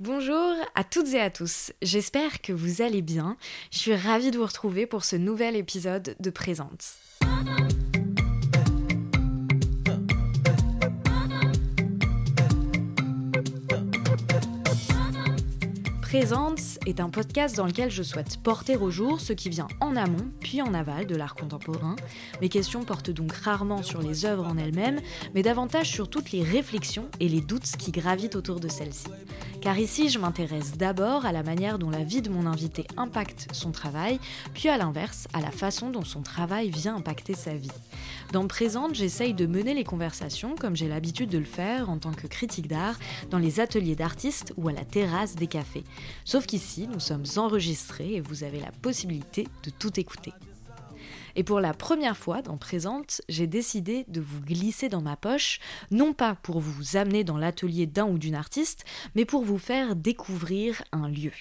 Bonjour à toutes et à tous, j'espère que vous allez bien. Je suis ravie de vous retrouver pour ce nouvel épisode de Présente. Présente est un podcast dans lequel je souhaite porter au jour ce qui vient en amont puis en aval de l'art contemporain. Mes questions portent donc rarement sur les œuvres en elles-mêmes, mais davantage sur toutes les réflexions et les doutes qui gravitent autour de celles-ci. Car ici, je m'intéresse d'abord à la manière dont la vie de mon invité impacte son travail, puis à l'inverse, à la façon dont son travail vient impacter sa vie. Dans Présente, j'essaye de mener les conversations comme j'ai l'habitude de le faire en tant que critique d'art dans les ateliers d'artistes ou à la terrasse des cafés. Sauf qu'ici, nous sommes enregistrés et vous avez la possibilité de tout écouter. Et pour la première fois dans Présente, j'ai décidé de vous glisser dans ma poche, non pas pour vous amener dans l'atelier d'un ou d'une artiste, mais pour vous faire découvrir un lieu.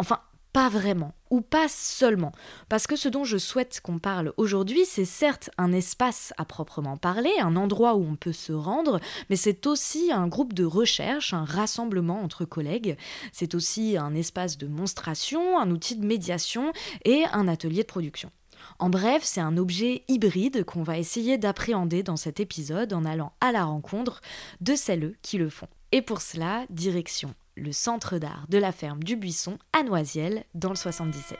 Enfin, pas vraiment, ou pas seulement, parce que ce dont je souhaite qu'on parle aujourd'hui, c'est certes un espace à proprement parler, un endroit où on peut se rendre, mais c'est aussi un groupe de recherche, un rassemblement entre collègues, c'est aussi un espace de monstration, un outil de médiation et un atelier de production. En bref, c'est un objet hybride qu'on va essayer d'appréhender dans cet épisode en allant à la rencontre de celles qui le font. Et pour cela, direction le centre d'art de la ferme du Buisson à Noisiel dans le 77.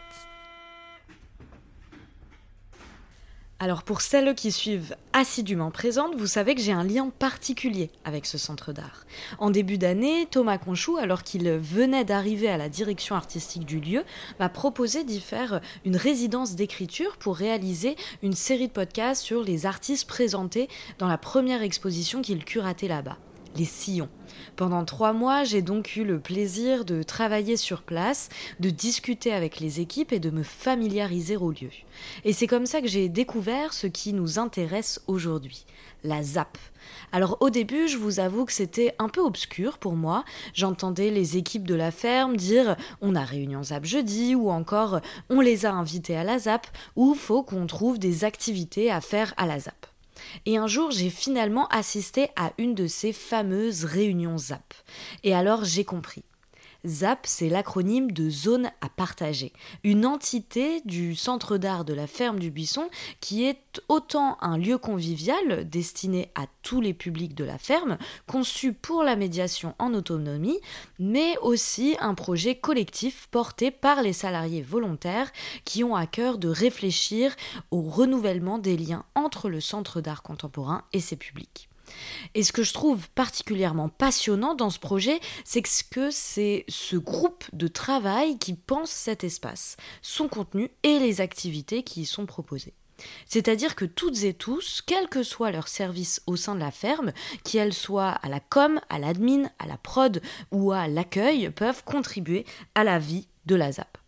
Alors pour celles qui suivent assidûment présentes, vous savez que j'ai un lien particulier avec ce centre d'art. En début d'année, Thomas Conchou, alors qu'il venait d'arriver à la direction artistique du lieu, m'a proposé d'y faire une résidence d'écriture pour réaliser une série de podcasts sur les artistes présentés dans la première exposition qu'il curatait là-bas les sillons. Pendant trois mois, j'ai donc eu le plaisir de travailler sur place, de discuter avec les équipes et de me familiariser au lieu. Et c'est comme ça que j'ai découvert ce qui nous intéresse aujourd'hui, la ZAP. Alors au début, je vous avoue que c'était un peu obscur pour moi. J'entendais les équipes de la ferme dire on a réunion ZAP jeudi ou encore on les a invités à la ZAP ou faut qu'on trouve des activités à faire à la ZAP. Et un jour, j'ai finalement assisté à une de ces fameuses réunions ZAP. Et alors, j'ai compris. ZAP, c'est l'acronyme de Zone à partager, une entité du centre d'art de la ferme du Buisson qui est autant un lieu convivial destiné à tous les publics de la ferme, conçu pour la médiation en autonomie, mais aussi un projet collectif porté par les salariés volontaires qui ont à cœur de réfléchir au renouvellement des liens entre le centre d'art contemporain et ses publics. Et ce que je trouve particulièrement passionnant dans ce projet, c'est que c'est ce groupe de travail qui pense cet espace, son contenu et les activités qui y sont proposées. C'est-à-dire que toutes et tous, quel que soit leur service au sein de la ferme, qu'elles soient à la com, à l'admin, à la prod ou à l'accueil, peuvent contribuer à la vie de la ZAP.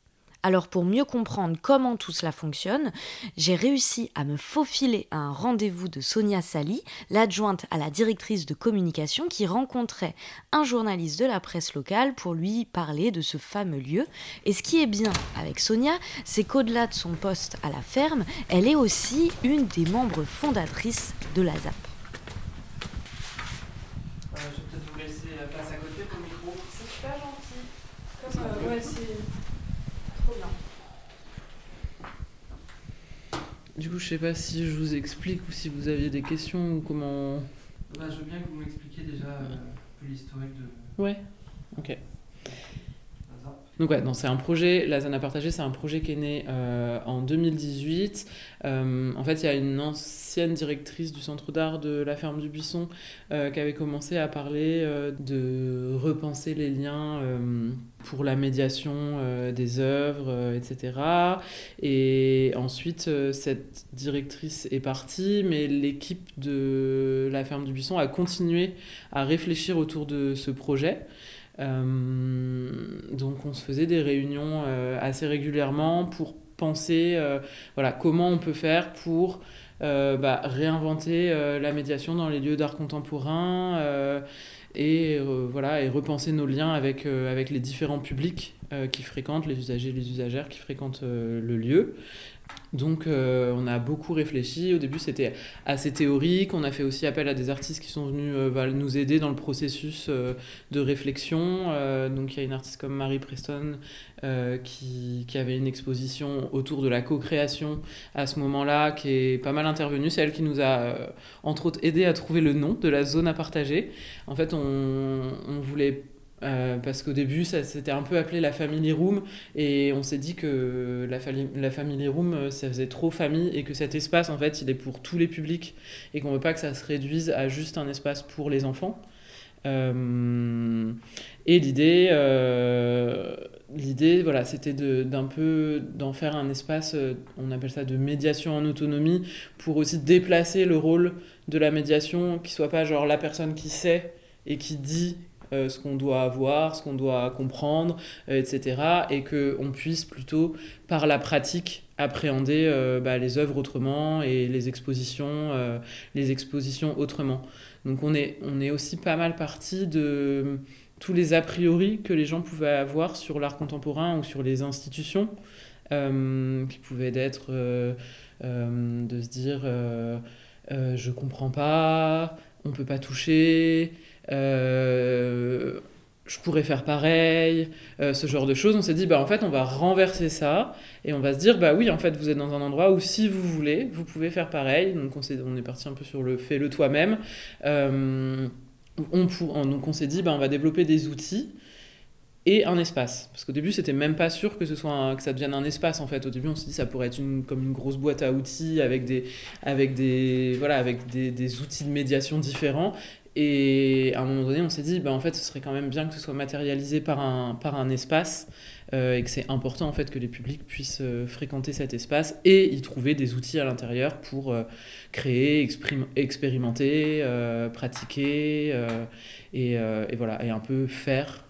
Alors pour mieux comprendre comment tout cela fonctionne, j'ai réussi à me faufiler à un rendez-vous de Sonia Sali, l'adjointe à la directrice de communication qui rencontrait un journaliste de la presse locale pour lui parler de ce fameux lieu. Et ce qui est bien avec Sonia, c'est qu'au-delà de son poste à la ferme, elle est aussi une des membres fondatrices de la ZAP. Euh, je vais peut-être vous laisser place à côté pour le micro. C'est super gentil. Comme, euh, ouais, c'est trop bien. Du coup, je sais pas si je vous explique ou si vous aviez des questions ou comment. Bah, je veux bien que vous m'expliquiez déjà euh, un peu l'historique de Ouais. Ok. Donc ouais, c'est un projet, la ZAN à partager, c'est un projet qui est né euh, en 2018. Euh, en fait, il y a une ancienne directrice du centre d'art de la ferme du Buisson euh, qui avait commencé à parler de repenser les liens pour la médiation des œuvres, etc. Et ensuite, cette directrice est partie, mais l'équipe de la ferme du Buisson a continué à réfléchir autour de ce projet. Euh, donc on se faisait des réunions euh, assez régulièrement pour penser euh, voilà, comment on peut faire pour bah, réinventer la médiation dans les lieux d'art contemporain et, voilà, et repenser nos liens avec, avec les différents publics qui fréquentent, les usagers et les usagères qui fréquentent le lieu. Donc euh, on a beaucoup réfléchi. Au début c'était assez théorique. On a fait aussi appel à des artistes qui sont venus euh, nous aider dans le processus euh, de réflexion. donc il y a une artiste comme Marie Preston qui, qui, avait une exposition autour de la co-création à ce moment-là, qui est pas mal intervenue. C'est elle qui nous a entre autres aidé à trouver le nom de la zone à partager. En fait on voulait euh, parce qu'au début, ça s'était un peu appelé la family room et on s'est dit que la, family room, euh, ça faisait trop famille et que cet espace, en fait, il est pour tous les publics et qu'on veut pas que ça se réduise à juste un espace pour les enfants. Euh, et l'idée, l'idée, voilà, c'était d'un peu d'en faire un espace, on appelle ça de médiation en autonomie, pour aussi déplacer le rôle de la médiation, qui soit pas genre la personne qui sait et qui dit euh, ce qu'on doit avoir, ce qu'on doit comprendre, euh, etc. Et qu'on puisse plutôt, par la pratique, appréhender euh, bah, les œuvres autrement et les expositions, les expositions autrement. Donc on est, on est aussi pas mal parti de tous les a priori que les gens pouvaient avoir sur l'art contemporain ou sur les institutions, qui pouvaient être de se dire je comprends pas, on peut pas toucher, euh, je pourrais faire pareil, euh, ce genre de choses. On s'est dit, bah, en fait, on va renverser ça et on va se dire, bah oui, en fait, vous êtes dans un endroit où si vous voulez, vous pouvez faire pareil. Donc on, est, parti un peu sur le fais-le toi-même. Euh, on, donc on s'est dit, bah, on va développer des outils et un espace. Parce qu'au début, c'était même pas sûr que, ça devienne un espace, en fait. Au début, on s'est dit, ça pourrait être une, comme une grosse boîte à outils avec des, avec des, voilà, avec des outils de médiation différents. Et à un moment donné, on s'est dit, bah, en fait, ce serait quand même bien que ce soit matérialisé par un, par un espace euh, et que c'est important en fait que les publics puissent euh, fréquenter cet espace et y trouver des outils à l'intérieur pour euh, créer, expérimenter, pratiquer et, voilà, et un peu faire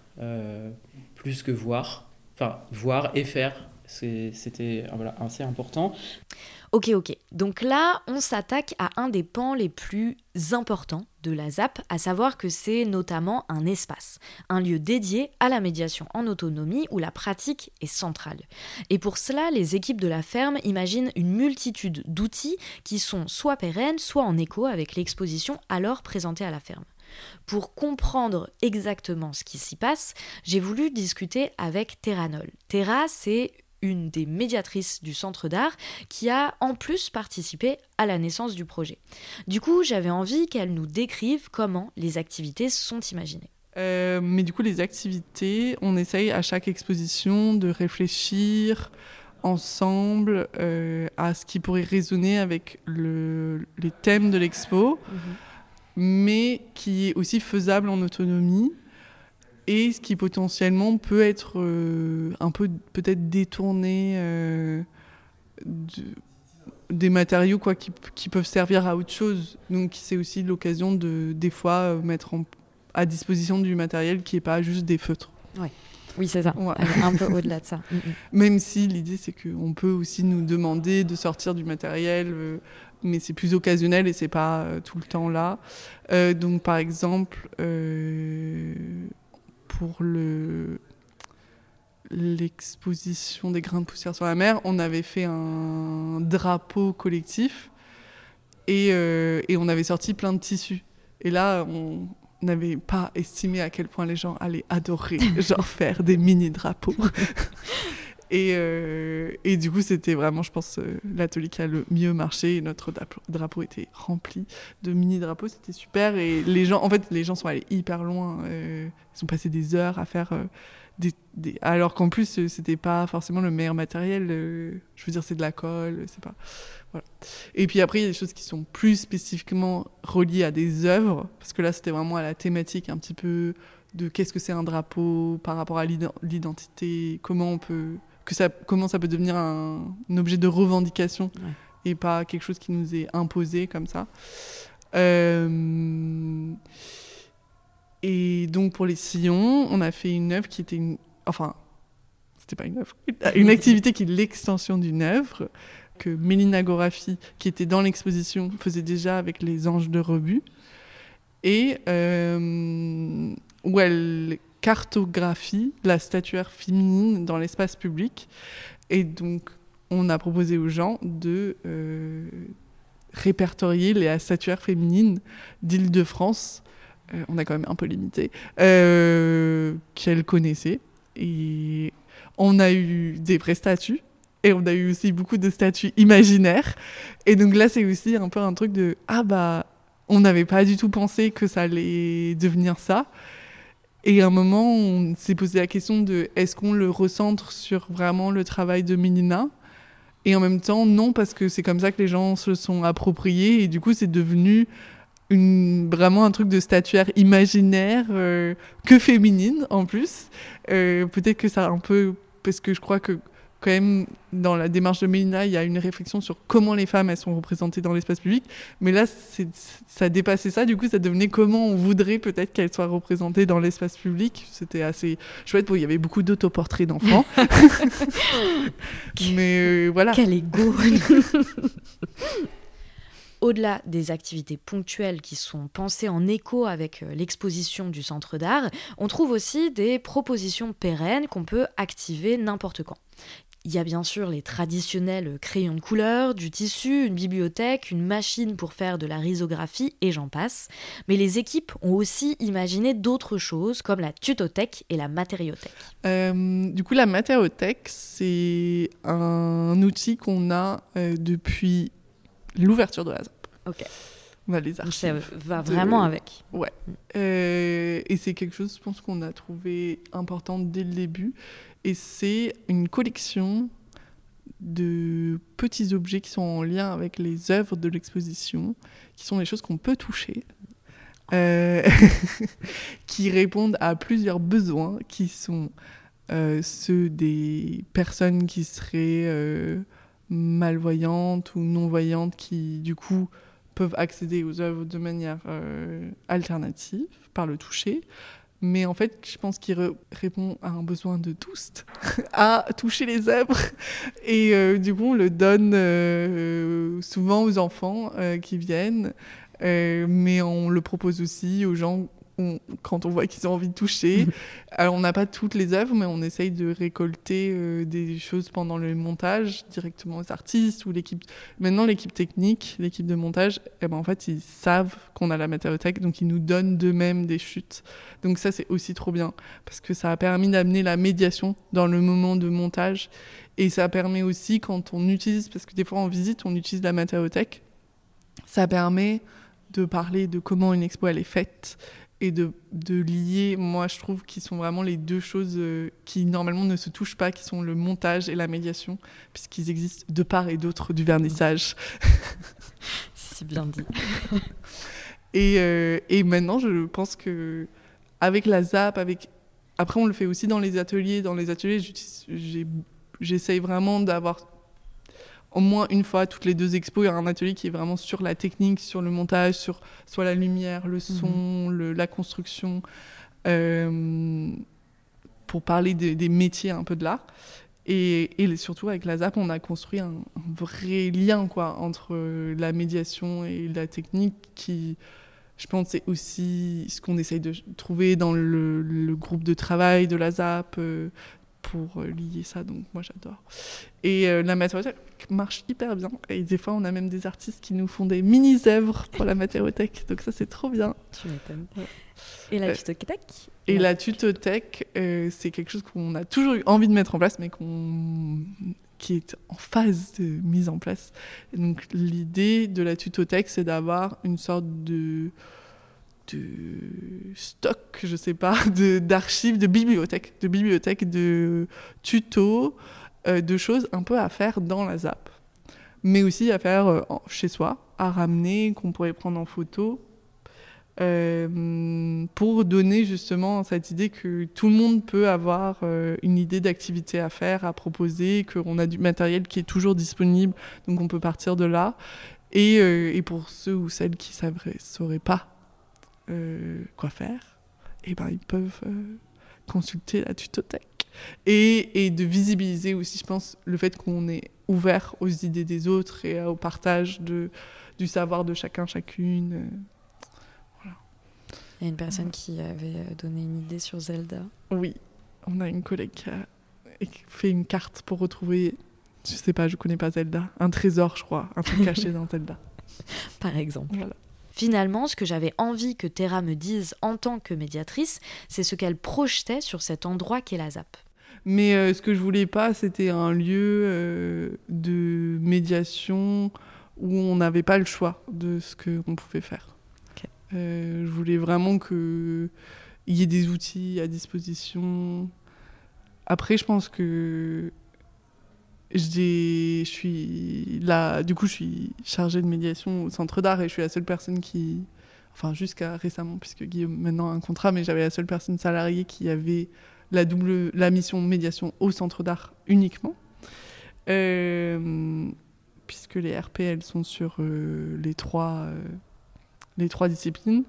plus que voir. Enfin, voir et faire, c'était assez important. Ok, ok. Donc là, on s'attaque à un des pans les plus importants de la ZAP, à savoir que c'est notamment un espace, un lieu dédié à la médiation en autonomie où la pratique est centrale. Et pour cela, les équipes de la ferme imaginent une multitude d'outils qui sont soit pérennes, soit en écho avec l'exposition alors présentée à la ferme. Pour comprendre exactement ce qui s'y passe, j'ai voulu discuter avec Terranol. Terra, c'est une des médiatrices du centre d'art, qui a en plus participé à la naissance du projet. Du coup, j'avais envie qu'elle nous décrive comment les activités sont imaginées. Euh, mais du coup, les activités, on essaye à chaque exposition de réfléchir ensemble euh, à ce qui pourrait résonner avec le, les thèmes de l'expo, mhm. mais qui est aussi faisable en autonomie et ce qui potentiellement peut être euh, un peu peut-être détourné euh, des matériaux quoi, qui, qui, peuvent servir à autre chose. Donc c'est aussi l'occasion de des fois euh, mettre à disposition du matériel qui n'est pas juste des feutres. Ouais. Oui, c'est ça. Un peu au-delà de ça. Mm, mm. Même si l'idée, c'est qu'on peut aussi nous demander de sortir du matériel, mais c'est plus occasionnel et c'est pas tout le temps là. donc, par exemple, pour le l'exposition des grains de poussière sur la mer, on avait fait un drapeau collectif et, euh, et on avait sorti plein de tissus. Et là, on n'avait pas estimé à quel point les gens allaient adorer genre faire des mini drapeaux. Et, euh, et, du coup, c'était vraiment, je pense, euh, l'atelier qui a le mieux marché. Notre drapeau était rempli de mini-drapeaux. C'était super. Et les gens, en fait, les gens sont allés hyper loin. Euh, ils ont passé des heures à faire des, Alors qu'en plus, c'était pas forcément le meilleur matériel. je veux dire, c'est de la colle, c'est pas. Et puis après, il y a des choses qui sont plus spécifiquement reliées à des œuvres. Parce que là, c'était vraiment à la thématique un petit peu de qu'est-ce que c'est un drapeau par rapport à l'identité, comment on peut que ça, comment ça peut devenir un, objet de revendication et pas quelque chose qui nous est imposé comme ça. Euh, et donc pour les sillons, on a fait une œuvre qui était une, enfin, c'était pas une œuvre, une activité qui est l'extension d'une œuvre que Mélina Gorafi, qui était dans l'exposition, faisait déjà avec les anges de rebut et euh, où elle cartographie la statuaire féminine dans l'espace public. Et donc, on a proposé aux gens de euh, répertorier les statuaires féminines d'Île-de-France. Euh, on a quand même un peu limité, euh, qu'elles connaissaient. Et on a eu des vraies statues. Et on a eu aussi beaucoup de statues imaginaires. Et donc là, c'est aussi un peu un truc de Ah bah, on n'avait pas du tout pensé que ça allait devenir ça. Et à un moment, on s'est posé la question de est-ce qu'on le recentre sur vraiment le travail de Mélina Et en même temps, non, parce que c'est comme ça que les gens se sont appropriés. Et du coup, c'est devenu vraiment un truc de statuaire imaginaire, euh, que féminine en plus. Euh, Peut-être que ça a un peu. Parce que je crois que quand même, dans la démarche de Mélina, il y a une réflexion sur comment les femmes elles sont représentées dans l'espace public. Mais là, ça dépassait ça. Du coup, ça devenait comment on voudrait peut-être qu'elles soient représentées dans l'espace public. C'était assez chouette. Bon, il y avait beaucoup d'autoportraits d'enfants. Mais euh, voilà. Quel égo Au-delà des activités ponctuelles qui sont pensées en écho avec euh, l'exposition du centre d'art, on trouve aussi des propositions pérennes qu'on peut activer n'importe quand. Il y a bien sûr les traditionnels crayons de couleur, du tissu, une bibliothèque, une machine pour faire de la risographie et j'en passe. Mais les équipes ont aussi imaginé d'autres choses comme la tutothèque et la matériothèque. Euh, du coup, la matériothèque, c'est un outil qu'on a euh, depuis l'ouverture de la ZAP. Ok. On a les Donc ça archives. va de- vraiment avec. Euh, et c'est quelque chose, je pense, qu'on a trouvé important dès le début. Et c'est une collection de petits objets qui sont en lien avec les œuvres de l'exposition, qui sont des choses qu'on peut toucher, euh, qui répondent à plusieurs besoins, qui sont euh, ceux des personnes qui seraient euh, malvoyantes ou non-voyantes, qui du coup peuvent accéder aux œuvres de manière alternative par le toucher. Mais en fait, je pense qu'il répond à un besoin de tous à toucher les œuvres. Et euh, du coup, on le donne euh, souvent aux enfants euh, qui viennent, mais on le propose aussi aux gens on- quand on voit qu'ils ont envie de toucher. Alors, on n'a pas toutes les œuvres, mais on essaye de récolter euh, des choses pendant le montage directement aux artistes ou l'équipe. Maintenant, l'équipe technique, l'équipe de montage, eh ben, en fait, ils savent qu'on a la matériothèque, donc ils nous donnent d'eux-mêmes des chutes. Donc ça, c'est aussi trop bien, parce que ça a permis d'amener la médiation dans le moment de montage. Et ça permet aussi, quand on utilise, parce que des fois en visite, on utilise la matériothèque, ça permet de parler de comment une expo elle est faite et de, de lier, moi je trouve qu'ils sont vraiment les deux choses euh, qui normalement ne se touchent pas, qui sont le montage et la médiation, puisqu'ils existent de part et d'autre du vernissage. C'est bien dit. Et, euh, et maintenant, je pense que avec la ZAP, avec après on le fait aussi dans les ateliers. Dans les ateliers, j'essaye vraiment d'avoir au moins une fois toutes les deux expos, il y a un atelier qui est vraiment sur la technique, sur le montage, sur soit la lumière, le son, le- la construction, euh, pour parler des- des métiers un peu de l'art. Et, et surtout avec la ZAP, on a construit un, un vrai lien quoi, entre la médiation et la technique qui, je pense, c'est aussi ce qu'on essaye de trouver dans le, le groupe de travail de la ZAP euh, pour euh, lier ça. Donc moi j'adore. Et euh, la matériothèque marche hyper bien. Et des fois, on a même des artistes qui nous font des mini-œuvres pour la matériothèque. Donc ça, c'est trop bien. Tu m'étonnes. Et la Euh, tutothèque? Et la tutothèque, euh, c'est quelque chose qu'on a toujours eu envie de mettre en place, mais qu'on qui est en phase de mise en place. Et donc l'idée de la tutothèque, c'est d'avoir une sorte de de stock, je sais pas, d'archives, de bibliothèque, de bibliothèque de tutos, euh, de choses un peu à faire dans la ZAP, mais aussi à faire euh, chez soi, à ramener, qu'on pourrait prendre en photo euh, pour donner justement cette idée que tout le monde peut avoir une idée d'activité à faire, à proposer, qu'on a du matériel qui est toujours disponible, donc on peut partir de là. Et, et pour ceux ou celles qui ne sauraient pas euh, quoi faire, eh ben, ils peuvent euh, consulter la tutothèque. Et, et de visibiliser aussi, je pense, le fait qu'on est ouvert aux idées des autres et au partage de, du savoir de chacun, chacune. euh. Il y a une personne qui avait donné une idée sur Zelda. Oui, on a une collègue qui a fait une carte pour retrouver je sais pas, je connais pas Zelda. Un trésor, je crois, un truc caché dans Zelda. Par exemple. Voilà. Finalement, ce que j'avais envie que Terra me dise en tant que médiatrice, c'est ce qu'elle projetait sur cet endroit qu'est la ZAP. Mais euh, ce que je voulais pas, c'était un lieu euh, de médiation où on n'avait pas le choix de ce qu'on pouvait faire. Euh, je voulais vraiment qu'il y ait des outils à disposition. Après, je pense que je suis là, du coup, je suis chargée de médiation au centre d'art et je suis la seule personne qui, enfin, jusqu'à récemment, puisque Guillaume maintenant a un contrat, mais j'avais la seule personne salariée qui avait la double, la mission médiation au centre d'art uniquement. Euh, puisque les RP, elles sont sur euh, les, trois, euh, les trois disciplines.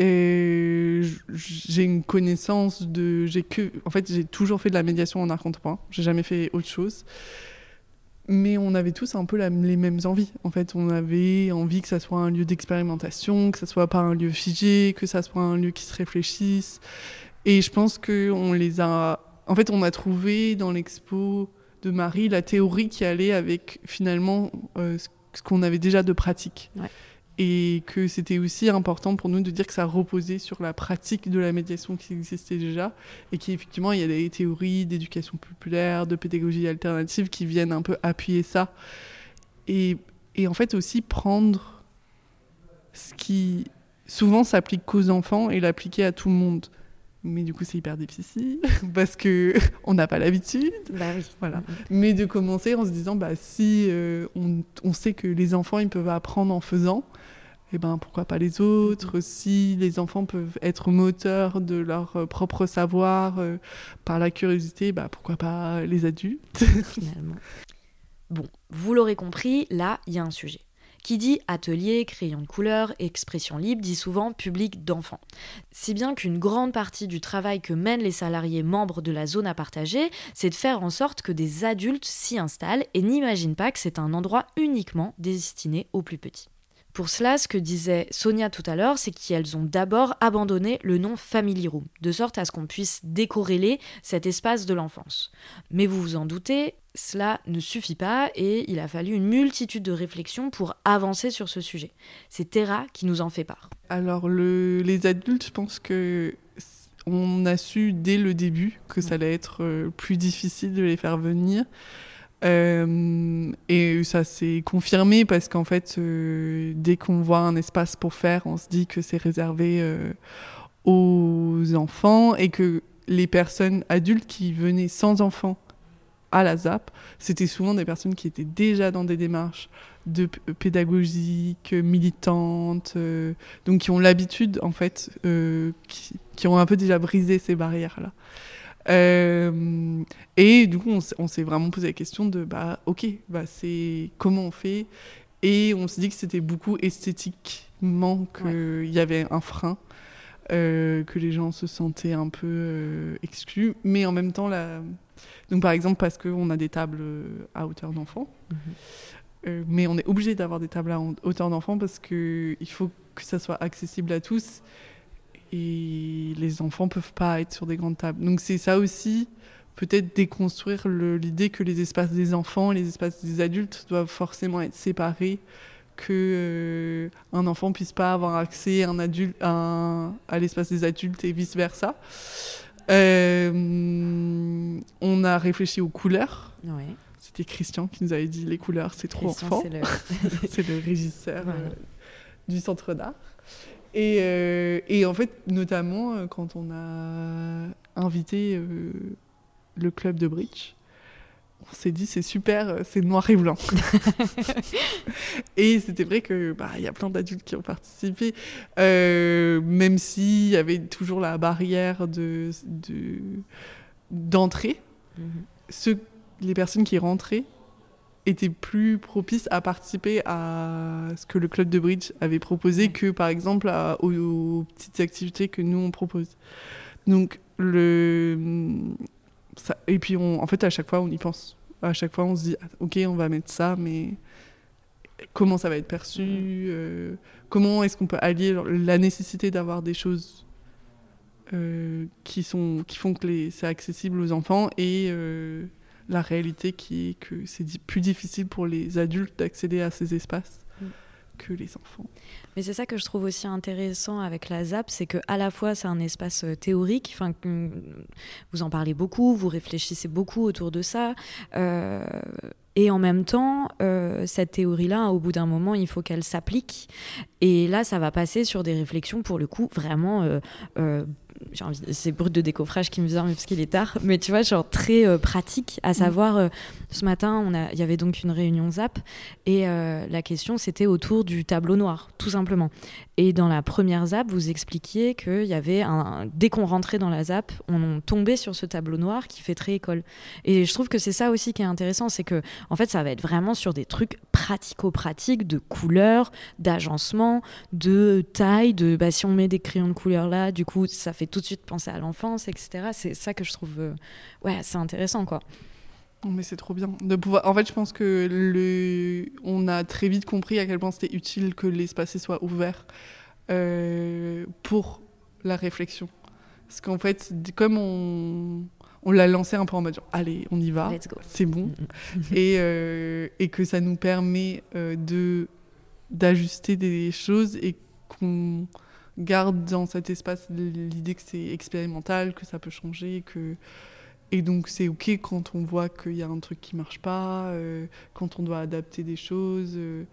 Et j'ai une connaissance de. J'ai que. En fait, j'ai toujours fait de la médiation en art contemporain. J'ai jamais fait autre chose. Mais on avait tous un peu les mêmes envies. En fait, on avait envie que ça soit un lieu d'expérimentation, que ça soit pas un lieu figé, que ça soit un lieu qui se réfléchisse. Et je pense que on les a. En fait, on a trouvé dans l'expo de Marie la théorie qui allait avec finalement euh, ce qu'on avait déjà de pratique. Ouais. Et que c'était aussi important pour nous de dire que ça reposait sur la pratique de la médiation qui existait déjà. Et qu'effectivement, il y a des théories d'éducation populaire, de pédagogie alternative qui viennent un peu appuyer ça. Et, et en fait aussi prendre ce qui souvent s'applique qu'aux enfants et l'appliquer à tout le monde. Mais du coup, c'est hyper difficile parce que on n'a pas l'habitude. Bah oui. Voilà. Mais de commencer en se disant, bah, si euh, on, on sait que les enfants, ils peuvent apprendre en faisant, et ben pourquoi pas les autres? Si les enfants peuvent être moteurs de leur euh, propre savoir euh, par la curiosité, bah, pourquoi pas les adultes? Finalement. Bon, vous l'aurez compris, là, il y a un sujet. Qui dit atelier, crayon de couleur, expression libre, dit souvent public d'enfants. Si bien qu'une grande partie du travail que mènent les salariés membres de la zone à partager, c'est de faire en sorte que des adultes s'y installent et n'imaginent pas que c'est un endroit uniquement destiné aux plus petits. Pour cela, ce que disait Sonia tout à l'heure, c'est qu'elles ont d'abord abandonné le nom Family Room, de sorte à ce qu'on puisse décorréler cet espace de l'enfance. Mais vous vous en doutez, cela ne suffit pas et il a fallu une multitude de réflexions pour avancer sur ce sujet. C'est Terra qui nous en fait part. Alors, le, les adultes, je pense que on a su dès le début que ça allait être euh, plus difficile de les faire venir. Euh, et ça s'est confirmé parce qu'en fait, euh, dès qu'on voit un espace pour faire, on se dit que c'est réservé euh, aux enfants et que les personnes adultes qui venaient sans enfants à la ZAP, c'était souvent des personnes qui étaient déjà dans des démarches de pédagogiques, militantes, donc qui ont l'habitude, en fait, qui ont un peu déjà brisé ces barrières-là. Euh, et du coup, on, s'est vraiment posé la question de, bah, ok, bah, c'est comment on fait? Et on s'est dit que c'était beaucoup esthétiquement qu'il y avait un frein, euh, que les gens se sentaient un peu euh, exclus, mais en même temps, la... donc par exemple, parce qu'on a des tables à hauteur d'enfant, euh, mais on est obligé d'avoir des tables à hauteur d'enfant parce qu'il faut que ça soit accessible à tous et les enfants peuvent pas être sur des grandes tables. Donc c'est ça aussi, peut-être déconstruire l'idée que les espaces des enfants et les espaces des adultes doivent forcément être séparés, que euh, un enfant puisse pas avoir accès à, un adulte, à, un- à l'espace des adultes et vice versa. Euh, on a réfléchi aux couleurs. Ouais. C'était Christian qui nous avait dit les couleurs, c'est trop Christian, enfant. c'est le... le régisseur euh, du centre d'art. Et, euh, et en fait, notamment euh, quand on a invité euh, le club de bridge, on s'est dit c'est super, c'est noir et blanc. et c'était vrai que bah, il y a plein d'adultes qui ont participé, euh, même s'il y avait toujours la barrière de de- d'entrée. Mhm. Ceux, les personnes qui rentraient étaient plus propices à participer à ce que le club de bridge avait proposé Ouais. que par exemple à- aux, aux petites activités que nous on propose. Donc le ça- et puis on, en fait à chaque fois on y pense. À chaque fois on se dit ok on va mettre ça mais comment ça va être perçu euh, comment est-ce qu'on peut allier la nécessité d'avoir des choses euh, qui sont qui font que c'est accessible aux enfants et euh, la réalité qui est que c'est plus difficile pour les adultes d'accéder à ces espaces Mm. que les enfants. Mais c'est ça que je trouve aussi intéressant avec la ZAP, c'est que à la fois c'est un espace euh, théorique, enfin que- vous en parlez beaucoup, vous réfléchissez beaucoup autour de ça, euh, et en même temps euh, cette théorie-là, au bout d'un moment, il faut qu'elle s'applique, et là ça va passer sur des réflexions pour le coup vraiment. euh, euh, envie, c'est brut de décoffrage qui me vient parce qu'il est tard, mais tu vois, genre très euh, pratique, à savoir, euh, ce matin, il y avait donc une réunion ZAP, et euh, la question, c'était autour du tableau noir, tout simplement. Et dans la première ZAP, vous expliquiez qu'il y avait un. Dès qu'on rentrait dans la ZAP, on tombait sur ce tableau noir qui fait très école. Et je trouve que c'est ça aussi qui est intéressant, c'est que, en fait, ça va être vraiment sur des trucs pratico-pratiques, de couleurs, d'agencement, de taille, de. Bah, si on met des crayons de couleur là, du coup, ça fait tout de suite penser à l'enfance, etc. C'est ça que je trouve. euh, ouais, c'est intéressant, quoi. Non, Mais c'est trop bien de pouvoir. En fait, je pense que le, on a très vite compris à quel point c'était utile que l'espace soit ouvert euh, pour la réflexion. Parce qu'en fait, comme on, on l'a lancé un peu en mode genre, allez, on y va, c'est bon, et, euh, et que ça nous permet euh, de d'ajuster des choses et qu'on garde dans cet espace l'idée que c'est expérimental, que ça peut changer, que et donc c'est ok quand on voit qu'il y a un truc qui marche pas, euh, quand on doit adapter des choses. euh,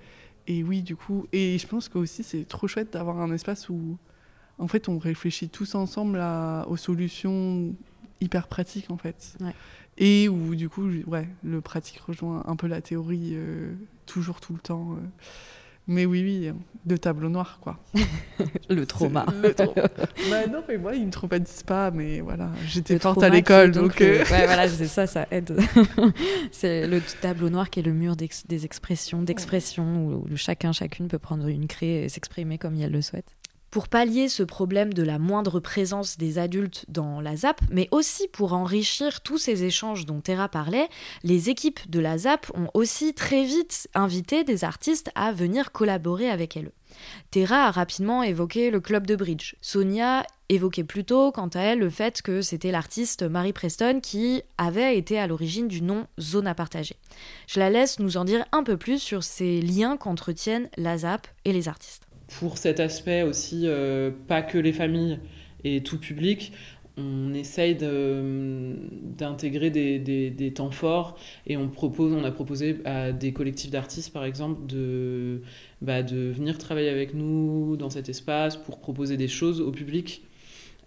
et oui, du coup, et je pense que aussi c'est trop chouette d'avoir un espace où en fait on réfléchit tous ensemble à- aux solutions hyper pratiques en fait. Ouais. Et où du coup, ouais, le pratique rejoint un peu la théorie euh, toujours tout le temps. Euh. Mais oui, oui, de tableau noir quoi. Le trauma. Le bah non, mais moi, ils me traumatisent pas, mais voilà, j'étais forte à l'école, donc. le- euh, ouais, voilà, c'est ça, ça aide. c'est le tableau noir qui est le mur des expressions, d'expression, où, où chacun, chacune peut prendre une craie et s'exprimer comme elle le souhaite. Pour pallier ce problème de la moindre présence des adultes dans la ZAP, mais aussi pour enrichir tous ces échanges dont Terra parlait, les équipes de la ZAP ont aussi très vite invité des artistes à venir collaborer avec elles. Terra a rapidement évoqué le club de bridge. Sonia évoquait plutôt, quant à elle, le fait que c'était l'artiste Marie Preston qui avait été à l'origine du nom Zone à partager. Je la laisse nous en dire un peu plus sur ces liens qu'entretiennent la ZAP et les artistes. Pour cet aspect aussi, euh, pas que les familles et tout public, on essaye d'intégrer des, temps forts et on, propose, on a proposé à des collectifs d'artistes, par exemple, de, bah, de venir travailler avec nous dans cet espace pour proposer des choses au public.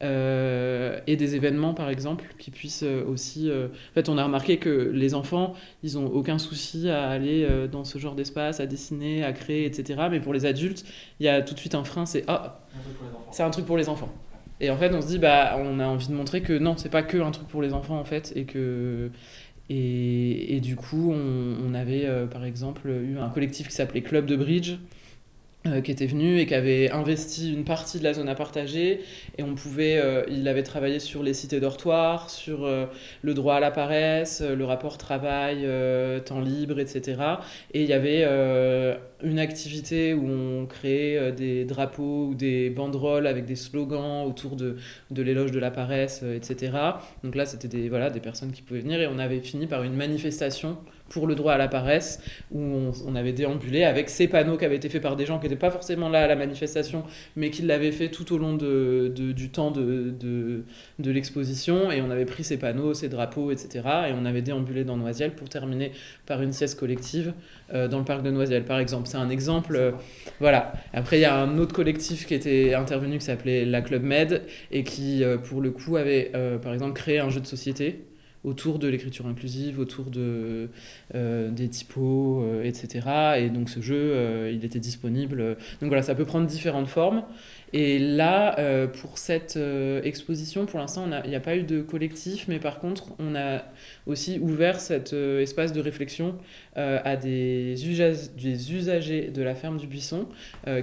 Euh, et des événements par exemple qui puissent euh, aussi euh, en fait on a remarqué que les enfants ils ont aucun souci à aller euh, dans ce genre d'espace à dessiner à créer etc mais pour les adultes il y a tout de suite un frein, c'est ah, c'est un truc pour les enfants. Et en fait, on se dit bah, on a envie de montrer que non, c'est pas que un truc pour les enfants en fait, et que et, et du coup, on, on avait par exemple eu un collectif qui s'appelait Club de Bridge. Euh, qui était venu et qui avait investi une partie de la zone à partager. Et on pouvait euh, il avait travaillé sur les cités dortoirs sur euh, le droit à la paresse le rapport travail temps libre etc et il y avait une activité où on créait des drapeaux ou des banderoles avec des slogans autour de, de l'éloge de la paresse, etc. Donc là, c'était des, voilà, des personnes qui pouvaient venir. Et on avait fini par une manifestation pour le droit à la paresse où on, on avait déambulé avec ces panneaux qui avaient été faits par des gens qui n'étaient pas forcément là à la manifestation mais qui l'avaient fait tout au long de, de- du temps de, de, de l'exposition et on avait pris ces panneaux, ces drapeaux, etc. et on avait déambulé dans Noisiel pour terminer par une sieste collective euh, dans le parc de Noisiel, par exemple. C'est un exemple. euh, voilà. Après, il y a un autre collectif qui était intervenu qui s'appelait la Club Med et qui, euh, pour le coup, avait, par exemple, créé un jeu de société autour de l'écriture inclusive, autour de, euh, des typos, euh, etc. Et donc ce jeu, euh, il était disponible. Donc voilà, ça peut prendre différentes formes. Et là, pour cette exposition, pour l'instant, il n'y a pas eu de collectif, mais par contre, on a aussi ouvert cet espace de réflexion à des, usagers de la ferme du buisson,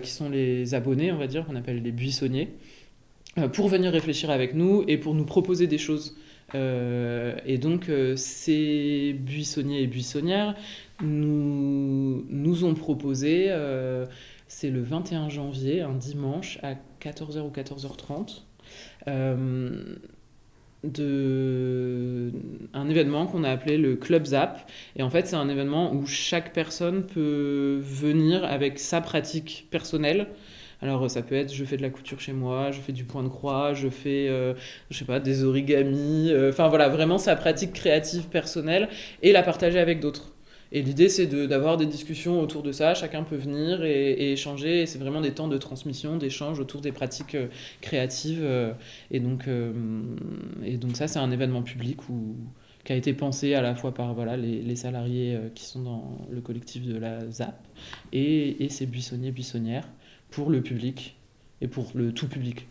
qui sont les abonnés, on va dire, qu'on appelle les buissonniers, pour venir réfléchir avec nous et pour nous proposer des choses. Euh, et donc, euh, ces buissonniers et buissonnières nous, nous ont proposé, euh, c'est le 21 janvier, un dimanche, à 14h ou 14h30, euh, de un événement qu'on a appelé le Club Zap. Et en fait, c'est un événement où chaque personne peut venir avec sa pratique personnelle. Alors ça peut être je fais de la couture chez moi, je fais du point de croix, je fais euh, je sais pas des origamis, euh, enfin voilà vraiment sa pratique créative personnelle et la partager avec d'autres. Et l'idée, c'est d'avoir des discussions autour de ça. Chacun peut venir et, échanger. Et c'est vraiment des temps de transmission, d'échange autour des pratiques euh, créatives. euh, et, donc, euh, et donc, ça, c'est un événement public où, qui a été pensé à la fois par voilà, les, salariés euh, qui sont dans le collectif de la ZAP et, et ces buissonniers, buissonnières pour le public et pour le tout public.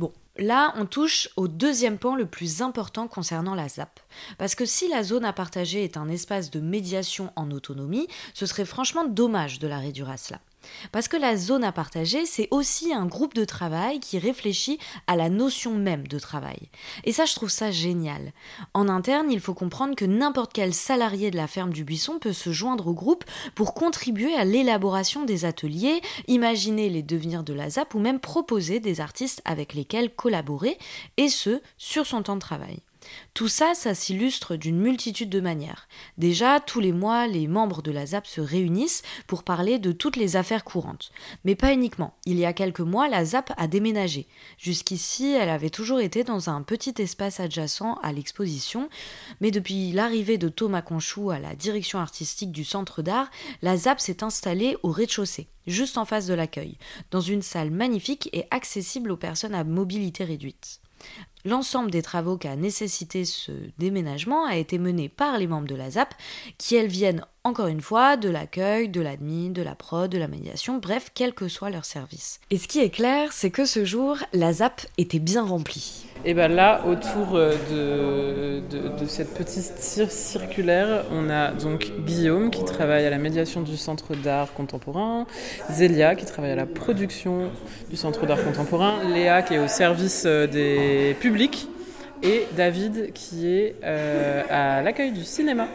Bon, là, on touche au deuxième point le plus important concernant la ZAP. Parce que si la zone à partager est un espace de médiation en autonomie, ce serait franchement dommage de la réduire à cela. Parce que la zone à partager, c'est aussi un groupe de travail qui réfléchit à la notion même de travail. Et ça, je trouve ça génial. En interne, il faut comprendre que n'importe quel salarié de la ferme du Buisson peut se joindre au groupe pour contribuer à l'élaboration des ateliers, imaginer les devenirs de la ZAP ou même proposer des artistes avec lesquels collaborer, et ce, sur son temps de travail. Tout ça, ça s'illustre d'une multitude de manières. Déjà, tous les mois, les membres de la ZAP se réunissent pour parler de toutes les affaires courantes. Mais pas uniquement. Il y a quelques mois, la ZAP a déménagé. Jusqu'ici, elle avait toujours été dans un petit espace adjacent à l'exposition, mais depuis l'arrivée de Thomas Conchou à la direction artistique du centre d'art, la ZAP s'est installée au rez-de-chaussée, juste en face de l'accueil, dans une salle magnifique et accessible aux personnes à mobilité réduite. L'ensemble des travaux qu'a nécessité ce déménagement a été mené par les membres de la ZAP, qui elles viennent encore une fois de l'accueil, de l'admin, de la prod, de la médiation, bref, quel que soit leur service. Et ce qui est clair, c'est que ce jour, la ZAP était bien remplie. Et bien là, autour euh, de, de, cette petite cir- circulaire, on a donc Guillaume qui travaille à la médiation du Centre d'art contemporain, Zélia qui travaille à la production du Centre d'art contemporain, Léa qui est au service euh, des publics et David qui est euh, à l'accueil du cinéma.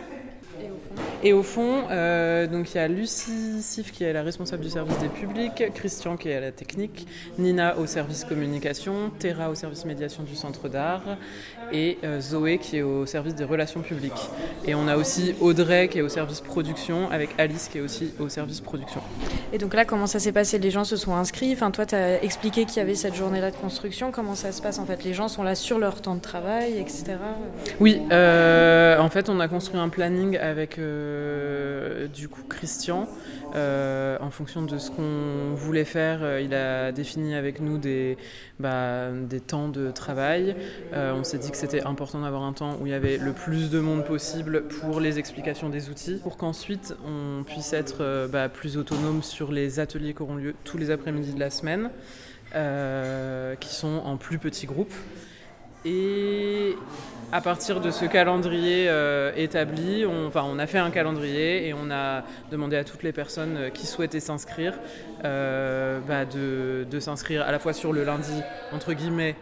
Et au fond, euh, donc il y a Lucie Sif qui est la responsable du service des publics, Christian qui est à la technique, Nina au service communication, Terra au service médiation du centre d'art et euh, Zoé qui est au service des relations publiques. Et on a aussi Audrey qui est au service production avec Alice qui est aussi au service production. Et donc là, comment ça s'est passé? Les gens se sont inscrits? Enfin, toi, tu as expliqué qu'il y avait cette journée-là de construction. Comment ça se passe en fait? Les gens sont là sur leur temps de travail, etc. Oui, euh, en fait, on a construit un planning avec euh, du coup Christian. Euh, en fonction de ce qu'on voulait faire, euh, il a défini avec nous des, bah, des temps de travail. Euh, on s'est dit que c'était important d'avoir un temps où il y avait le plus de monde possible pour les explications des outils, pour qu'ensuite on puisse être bah, plus autonome sur les ateliers qui auront lieu tous les après-midi de la semaine, qui sont en plus petits groupes. Et à partir de ce calendrier euh, établi, on, enfin, on a fait un calendrier et on a demandé à toutes les personnes euh, qui souhaitaient s'inscrire euh, bah, de, s'inscrire à la fois sur le lundi, entre guillemets,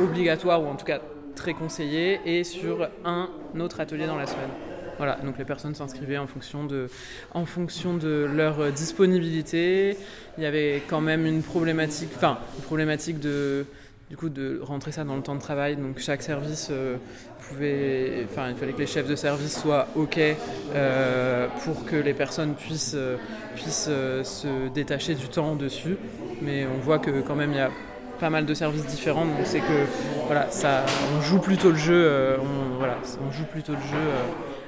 obligatoire ou en tout cas très conseillé, et sur un autre atelier dans la semaine. Voilà, donc les personnes s'inscrivaient en fonction de, en fonction de leur disponibilité. Il y avait quand même une problématique, enfin, une problématique de, du coup, de rentrer ça dans le temps de travail. Donc chaque service euh, pouvait, enfin, il fallait que les chefs de service soient ok euh, pour que les personnes puissent, euh, se détacher du temps dessus. Mais on voit que quand même il y a pas mal de services différents, donc c'est que voilà, ça, on joue plutôt le jeu, voilà, on joue plutôt le jeu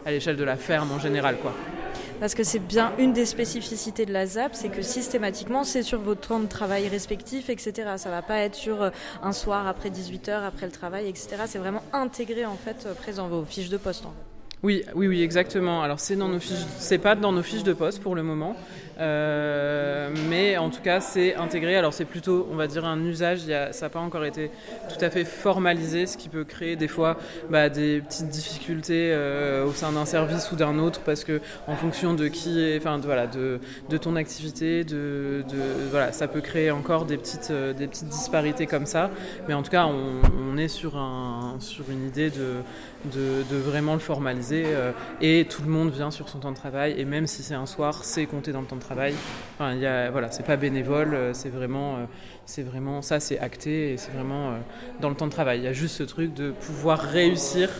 à l'échelle de la ferme en général, quoi. Parce que c'est bien une des spécificités de la ZAP, c'est que systématiquement, c'est sur vos temps de travail respectifs, etc. Ça va pas être sur euh, un soir après 18h, après le travail, etc. C'est vraiment intégré, en fait, euh, présent vos fiches de poste. Fait. Oui, oui, oui, exactement. Alors c'est dans nos fiches, c'est pas dans nos fiches de poste pour le moment, euh, mais en tout cas c'est intégré. Alors c'est plutôt, on va dire, un usage. Ça n'a pas encore été tout à fait formalisé, ce qui peut créer des fois bah, des petites difficultés euh, au sein d'un service ou d'un autre, parce que en fonction de qui enfin voilà, de, ton activité, de, voilà, ça peut créer encore des petites, euh, des petites disparités comme ça. Mais en tout cas, on, est sur un, sur une idée de de, vraiment le formaliser et tout le monde vient sur son temps de travail et même si c'est un soir c'est compté dans le temps de travail enfin, y a, voilà c'est pas bénévole euh, c'est vraiment euh, c'est vraiment ça c'est acté et c'est vraiment euh, dans le temps de travail. Il y a juste ce truc de pouvoir réussir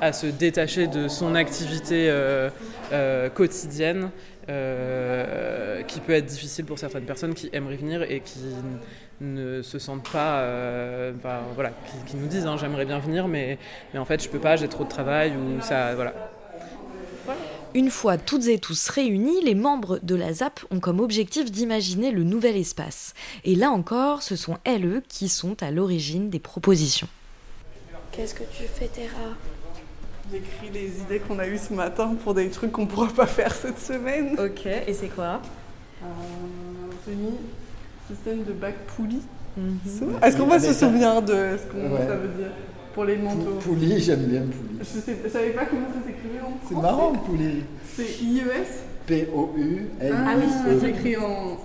à se détacher de son activité quotidienne, qui peut être difficile pour certaines personnes qui aimeraient venir et qui ne se sentent pas, voilà, qui, nous disent hein, j'aimerais bien venir, mais, mais en fait je peux pas, j'ai trop de travail ou ça. Une fois toutes et tous réunis, les membres de la ZAP ont comme objectif d'imaginer le nouvel espace. Et là encore, ce sont elles eux qui sont à l'origine des propositions. Qu'est-ce que tu fais, Terra? J'écris les idées qu'on a eues ce matin pour des trucs qu'on pourra pas faire cette semaine. Ok, et c'est quoi? Euh, J'ai mis système de bac poulie. Est-ce qu'on va se souvenir de ce qu'on Ouais. ça veut dire? Pour les manteaux Pouli, j'aime bien Pouli. Je, je savais pas comment ça s'écrivait en C'est marrant, Pouli. C'est IES P-O-U-L. Ah oui, E. c'est écrit en.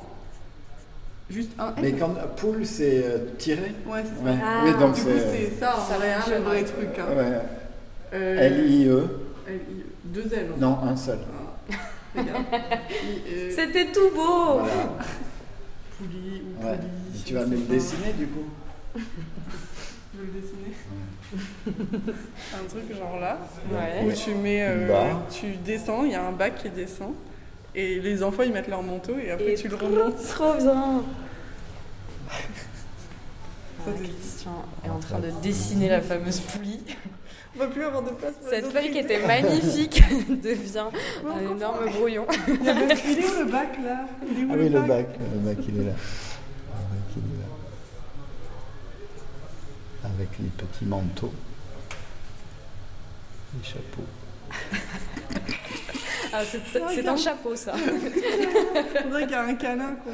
Juste un Mais L. quand poule, c'est euh, tiré. Ouais, c'est ça. Ouais. Ah, oui, donc Du coup, c'est. ça Ça vrai, hein, le vrai truc. Hein. Ouais. Euh, L-I-E. L-I-E. Deux L. hein. Non, un seul. Ah, euh, C'était tout beau Voilà. Pouli ou Ouais. Pouli. Tu vas me le dessiner du coup Je veux le dessiner. un truc genre là. Ouais. Où tu mets. euh, tu descends, il y a un bac qui descend. Et les enfants ils mettent leur manteau et après Et tu le remontes. Trop bien Ça, Christian est en train de dessiner la fameuse poulie. On va plus avoir de place pour Cette feuille qui était magnifique devient un énorme brouillon. Il y avait- il est où le bac là Il est où Ah oui, le bac. Le bac, il est là. Le bac, il est là. Avec les petits manteaux. Les chapeaux. Ah, c'est un chapeau ça. On dirait qu'il y a un canin quoi.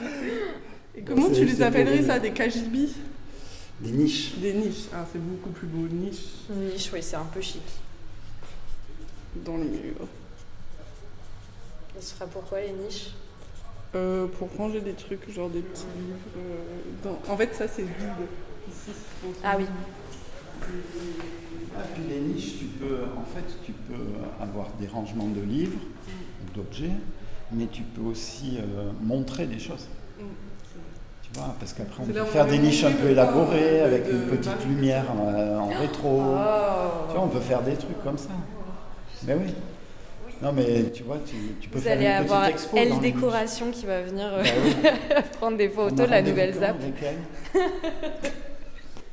Et comment tu les appellerais ça Des kajibis Des niches. Des niches. Ah, c'est beaucoup plus beau, niche Niche, oui, c'est un peu chic. dans le mur. Et ce sera pourquoi les niches? Euh, pour ranger des trucs, genre des petits livres. euh, dans- En fait, ça c'est vide. Ici. Ah oui. Ah, puis les niches, tu peux, en fait, tu peux avoir des rangements de livres, d'objets, mais tu peux aussi euh, montrer des choses. Mm. Tu vois, parce qu'après on peut faire on des niches un peu élaborées avec une petite lumière euh, en rétro. Oh. Tu vois, on peut faire des trucs comme ça. Ben oui. Non, mais tu vois, tu, tu peux Vous faire allez une avoir petite expo. Elle Décoration qui va venir euh. Bah oui. prendre des photos de la nouvelle ZAP.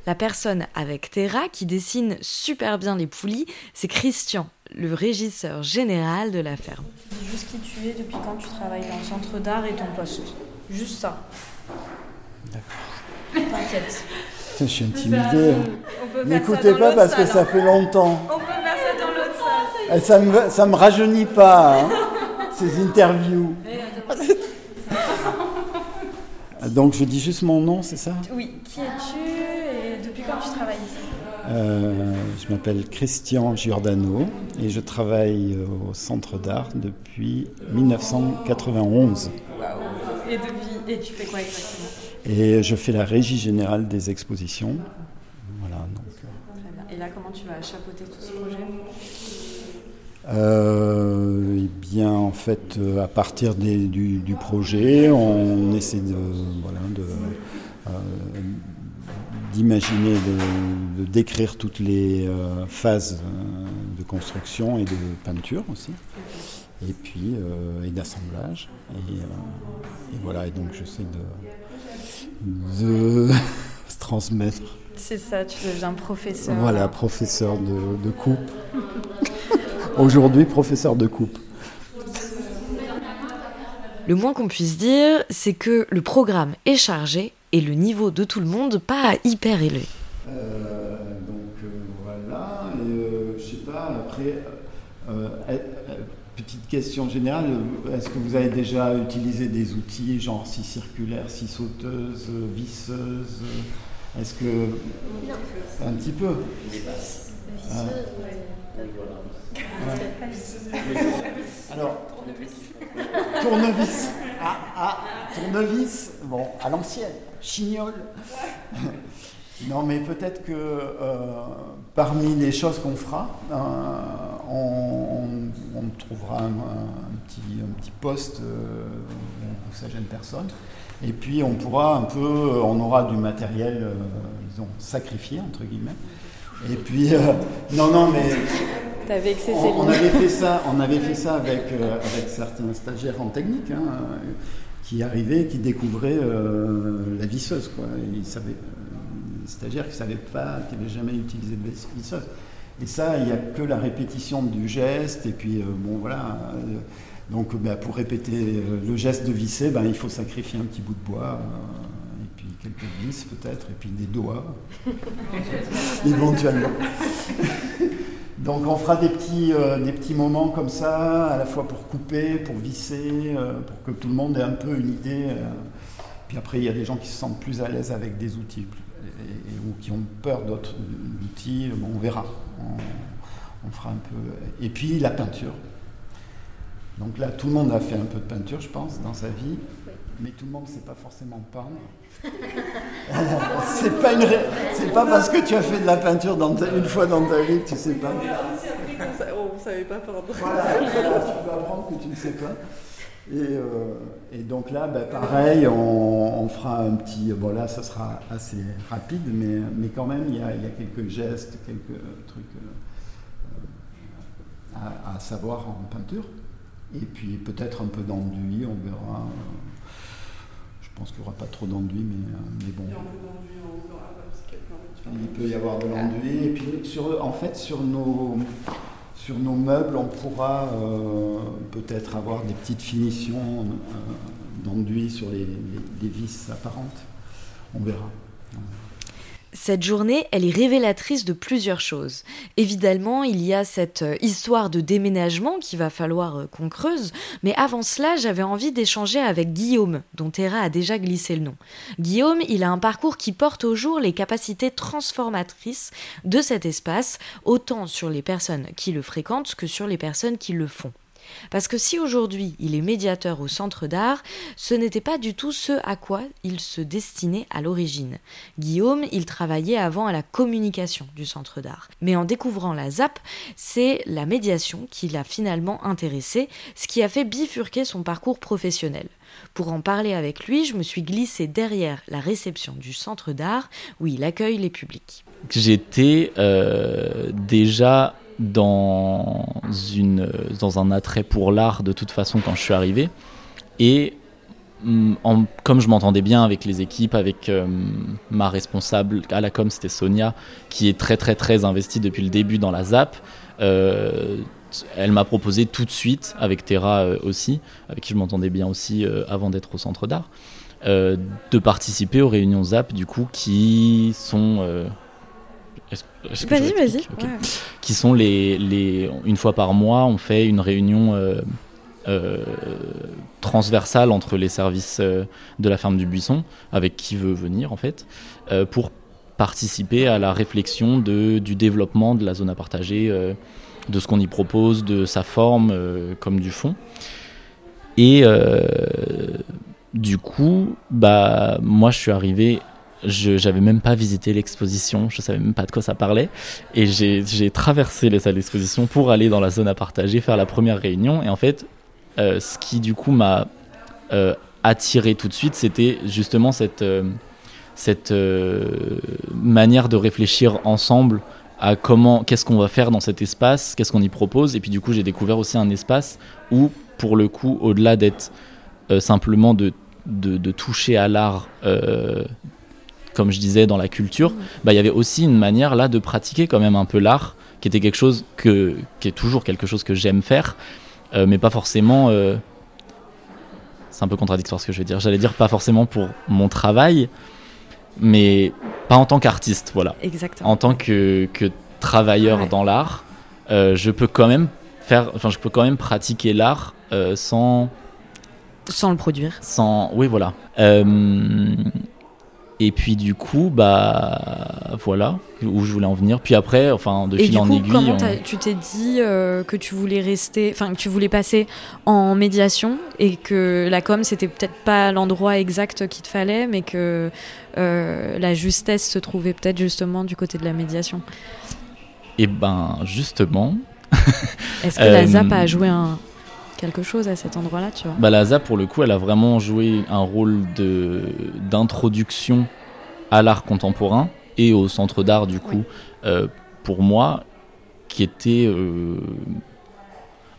La personne avec Terra qui dessine super bien les poulies, c'est Christian, le régisseur général de la ferme. Dis juste qui tu es, depuis quand tu travailles dans le centre d'art et ton poste. Juste ça. D'accord. T'inquiète. Je suis intimidé. On peut faire ça N'écoutez pas parce que ça hein. fait longtemps. On peut faire ça dans l'autre salle. Eh, Ça me, ça me rajeunit pas, hein, ces interviews. Ah, Donc je dis juste mon nom, c'est ça? Oui, qui es-tu et depuis quand tu travailles ici? Euh, Je m'appelle Christian Giordano et je travaille au Centre d'art depuis 1991. et, depuis... et tu fais quoi exactement? Et je fais la régie générale des expositions. Voilà, donc, euh. Et là, comment tu vas chapeauter tout ce projet? Euh, eh bien, en fait, euh, à partir des- du, du projet, on essaie de, voilà, de, euh, d'imaginer, de, de décrire toutes les euh, phases de construction et de peinture aussi, et puis et d'assemblage. Et, et voilà, et donc j'essaie de, de transmettre. C'est ça, tu deviens professeur. Voilà, professeur de, de coupe. Aujourd'hui, professeur de coupe. Le moins qu'on puisse dire, c'est que le programme est chargé et le niveau de tout le monde pas hyper élevé. Euh, donc euh, voilà, et euh, je sais pas, après, euh, petite question générale, est-ce que vous avez déjà utilisé des outils genre scie circulaire, scie sauteuse, visseuse? Est-ce que. Un petit peu? Alors, tournevis. Ah, ah, tournevis, bon, à l'ancienne, chignole. Non, mais peut-être que euh, parmi les choses qu'on fera, euh, on, on- on trouvera un, un petit, un petit poste euh, où ça gêne personne. Et puis on pourra un peu, on aura du matériel, euh, disons, sacrifié, entre guillemets. Et puis, euh, non, non, mais on, on avait fait ça, on avait fait ça avec, euh, avec certains stagiaires en technique hein, qui arrivaient, qui découvraient euh, la visseuse. Quoi. Ils savaient, stagiaires qui ne savaient pas, qui n'avaient jamais utilisé de vis- visseuse. Et ça, il n'y a que la répétition du geste. Et puis, bon, voilà. donc, bah, pour répéter le geste de visser, ben, il faut sacrifier un petit bout de bois. Quelques vis peut-être, et puis des doigts, éventuellement. Donc on fera des petits, euh, des petits moments comme ça, à la fois pour couper, pour visser, euh, pour que tout le monde ait un peu une idée. euh. Puis après, il y a des gens qui se sentent plus à l'aise avec des outils et- et- ou qui ont peur d'autres outils. Bon, on verra. On, on fera un peu. Et puis la peinture. Donc là, tout le monde a fait un peu de peinture, je pense, dans sa vie. Mais tout le monde ne sait pas forcément peindre. C'est pas une c'est pas parce que tu as fait de la peinture dans ta- une fois dans ta vie que tu sais pas. On savait pas pardon. Voilà, tu vas apprendre que tu ne sais pas. Et, euh, et donc là, bah, pareil, on, on fera un petit. Bon, là, ça sera assez rapide, mais, mais quand même, il y a, il y a quelques gestes, quelques trucs euh, à, à savoir en peinture. Et puis peut-être un peu d'enduit, on verra. Je pense qu'il n'y aura pas trop d'enduit, mais, euh, mais bon. Il peut y avoir de l'enduit. Et puis, sur, en fait, sur nos, sur nos meubles, on pourra euh, peut-être avoir des petites finitions euh, d'enduit sur les, les- les vis apparentes. On verra. Cette journée, elle est révélatrice de plusieurs choses. Évidemment, il y a cette euh, histoire de déménagement qu'il va falloir euh, qu'on creuse, mais avant cela, j'avais envie d'échanger avec Guillaume, dont Terra a déjà glissé le nom. Guillaume, il a un parcours qui porte au jour les capacités transformatrices de cet espace, autant sur les personnes qui le fréquentent que sur les personnes qui le font. Parce que si aujourd'hui il est médiateur au centre d'art, ce n'était pas du tout ce à quoi il se destinait à l'origine. Guillaume, il travaillait avant à la communication du centre d'art. Mais en découvrant la ZAP, c'est la médiation qui l'a finalement intéressé, ce qui a fait bifurquer son parcours professionnel. Pour en parler avec lui, je me suis glissée derrière la réception du centre d'art où il accueille les publics. J'étais euh, déjà dans, une, dans un attrait pour l'art de toute façon quand je suis arrivé. Et mm, comme je m'entendais bien avec les équipes, avec euh, ma responsable à la com, c'était Sonia, qui est très très très investie depuis le début dans la ZAP, euh, elle m'a proposé tout de suite, avec Terra euh, aussi, avec qui je m'entendais bien aussi avant d'être au centre d'art, de participer aux réunions ZAP du coup qui sont... euh, est-ce- est-ce que je Vas-y, vas-y. ouais. qui sont les, les une fois par mois on fait une réunion euh, euh, transversale entre les services euh, de la ferme du buisson avec qui veut venir en fait pour participer à la réflexion de, du développement de la zone à partager de ce qu'on y propose de sa forme comme du fond et du coup bah moi je suis arrivé je j'avais même pas visité l'exposition, je savais même pas de quoi ça parlait. Et j'ai traversé les salles d'exposition pour aller dans la zone à partager, faire la première réunion. Et en fait, euh, ce qui du coup m'a euh, attiré tout de suite, c'était justement cette, euh, cette manière de réfléchir ensemble à comment, qu'est-ce qu'on va faire dans cet espace, qu'est-ce qu'on y propose. Et puis du coup, j'ai découvert aussi un espace où, pour le coup, au-delà d'être simplement de, de, toucher à l'art comme je disais, dans la culture, bah, il y avait aussi une manière là de pratiquer quand même un peu l'art, qui était quelque chose que, qui est toujours quelque chose que j'aime faire, euh, mais pas forcément. euh, c'est un peu contradictoire ce que je vais dire. J'allais dire pas forcément pour mon travail, mais pas en tant qu'artiste, voilà. Exactement. En tant que, que travailleur Ouais. dans l'art, euh, je peux quand même faire, enfin, je peux quand même pratiquer l'art sans Sans le produire. sans oui voilà Euh, et puis du coup bah voilà où je voulais en venir puis après enfin de Et fil du en coup, aiguille comment on- tu t'es dit euh, que tu voulais rester, enfin que tu voulais passer en médiation et que la com c'était peut-être pas l'endroit exact qu'il te fallait, mais que euh, la justesse se trouvait peut-être justement du côté de la médiation? et ben justement Est-ce que la Euh, ZAP a joué un, quelque chose à cet endroit-là, tu vois bah la ZAP pour le coup elle a vraiment joué un rôle de d'introduction à l'art contemporain et au centre d'art du coup Euh, pour moi qui était euh,